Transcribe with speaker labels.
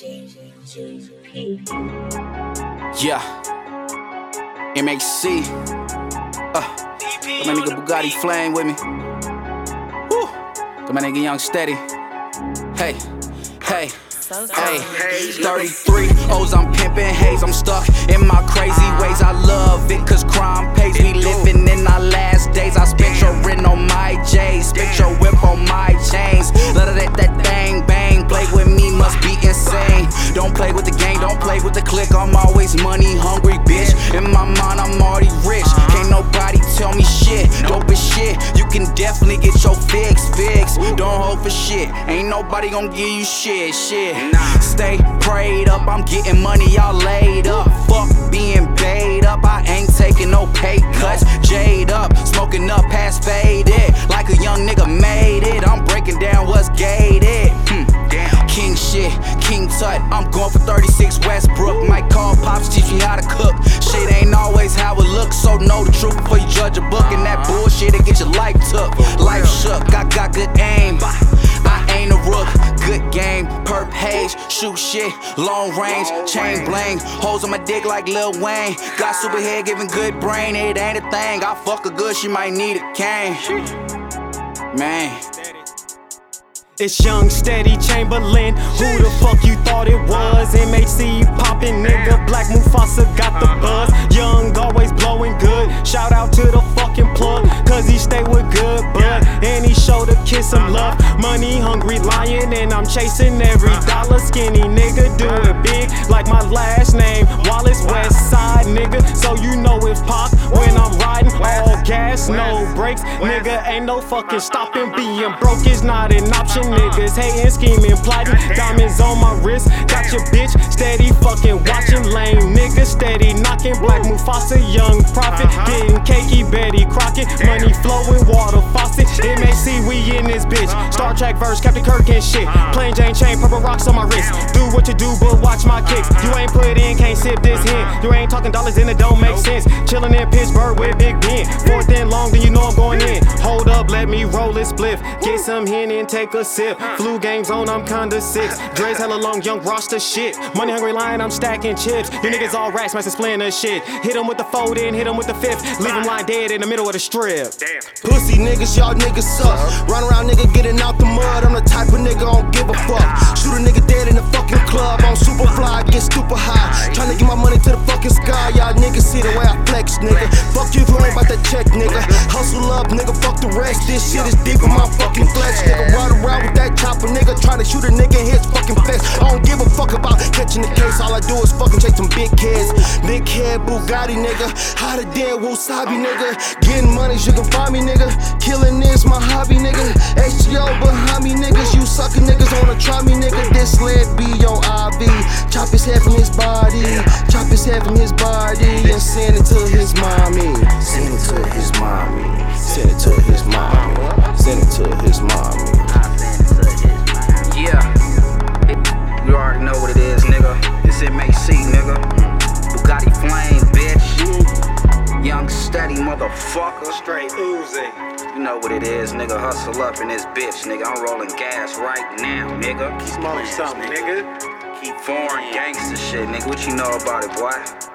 Speaker 1: Yeah. MHC. Uh. Got my nigga Bugatti Flame with me. Woo. Got my nigga Young Steady. Hey. Hey. Hey, 33 O's, I'm pimping haze. I'm stuck in my crazy ways. I love it cause crime pays. We living in our with the click. I'm always money hungry, bitch. In my mind, I'm already rich. Uh-huh. Can't nobody tell me shit. Dope as shit. You can definitely get your fix, fix. Don't hold for shit. Ain't nobody gonna give you shit, shit. Stay prayed up, I'm getting money, y'all laid up. Fuck being paid up, I ain't taking no pay cuts. Jade King Tut. I'm going for 36 Westbrook. Might call pops, teach me how to cook. Shit ain't always how it looks, so know the truth before you judge a book. And that bullshit that get your life took. Life shook, I got good aim. I ain't a rook, good game, Purp Hayze, shoot shit, long range, chain bling, holes on my dick like Lil Wayne. Got super head giving good brain, it ain't a thing. I fuck a good, she might need a cane. Man.
Speaker 2: It's Young Steady Chamberlain. Who the fuck you thought it was? MHC poppin', nigga. Black Mufasa got the buzz. Young, always blowing good. Shout out to the fucking plug, cause he stay with good bud. And he showed a kiss some love. Money hungry lion, and I'm chasing every dollar. Skinny nigga, do it big like my last name. Wallace West Side, nigga. So you know it's pop when I'm riding. No brakes. Nigga, ain't no fucking stopping. Being broke is not an option. Niggas hating, scheming, plotting. Diamonds on my wrist. Got your bitch steady fucking watching. Lame nigga steady knocking. Black Mufasa, young prophet. Getting cakey, Betty Crockett. Money flowing, water faucet. MHC, we in this bitch. Star Trek verse, Captain Kirk and shit. Plain Jane chain, purple rocks on my wrist. Do what you do, but watch my kicks. You ain't put in, can't sip this hint. You ain't talking dollars and it don't make sense. Chillin' in Pittsburgh with Big Ben. Fourth and long, then you know I'm going in. Hold up, let me roll this spliff. Get some hen and take a sip. Flu games on, I'm kinda six. Dre's hella long, young roster shit. Money hungry line, I'm stacking chips. You niggas all rats, splitting the shit. Hit him with the fold in, hit him with the fifth. Leave him lying dead in the middle of the strip. Damn.
Speaker 3: Pussy niggas, y'all niggas suck. Run around nigga getting out the mud. I'm the type of nigga don't give a fuck. Shoot a nigga dead in the fucking club. I'm super fly, get stupid high. Tryna get my money to the fucking sky. Y'all niggas see the way I flex, nigga. Fuck you if you ain't about that check, nigga. Hustle up, nigga. Fuck the rest. This shit is deep in my fucking flesh, nigga. Run around with that chopper, nigga. Tryna shoot a nigga in his fucking face. I don't give a fuck about catching the case. All I do is fucking chase some big kids. Big head Bugatti, nigga. How to dead Wasabi, nigga. Getting money, you can find me, nigga. Killing is my hobby, nigga. HGO behind me, niggas. You sucker niggas wanna try me, nigga. This lead be your IV. Chop his head from his body. Chop his head from his body and send it to his mommy.
Speaker 1: Young steady motherfucker.
Speaker 2: Straight oozing.
Speaker 1: You know what it is, nigga. Hustle up in this bitch, nigga. I'm rolling gas right now, nigga. Keep
Speaker 2: Smoke
Speaker 1: playing,
Speaker 2: something, nigga.
Speaker 1: Keep foreign gangster shit, nigga. What you know about it, boy?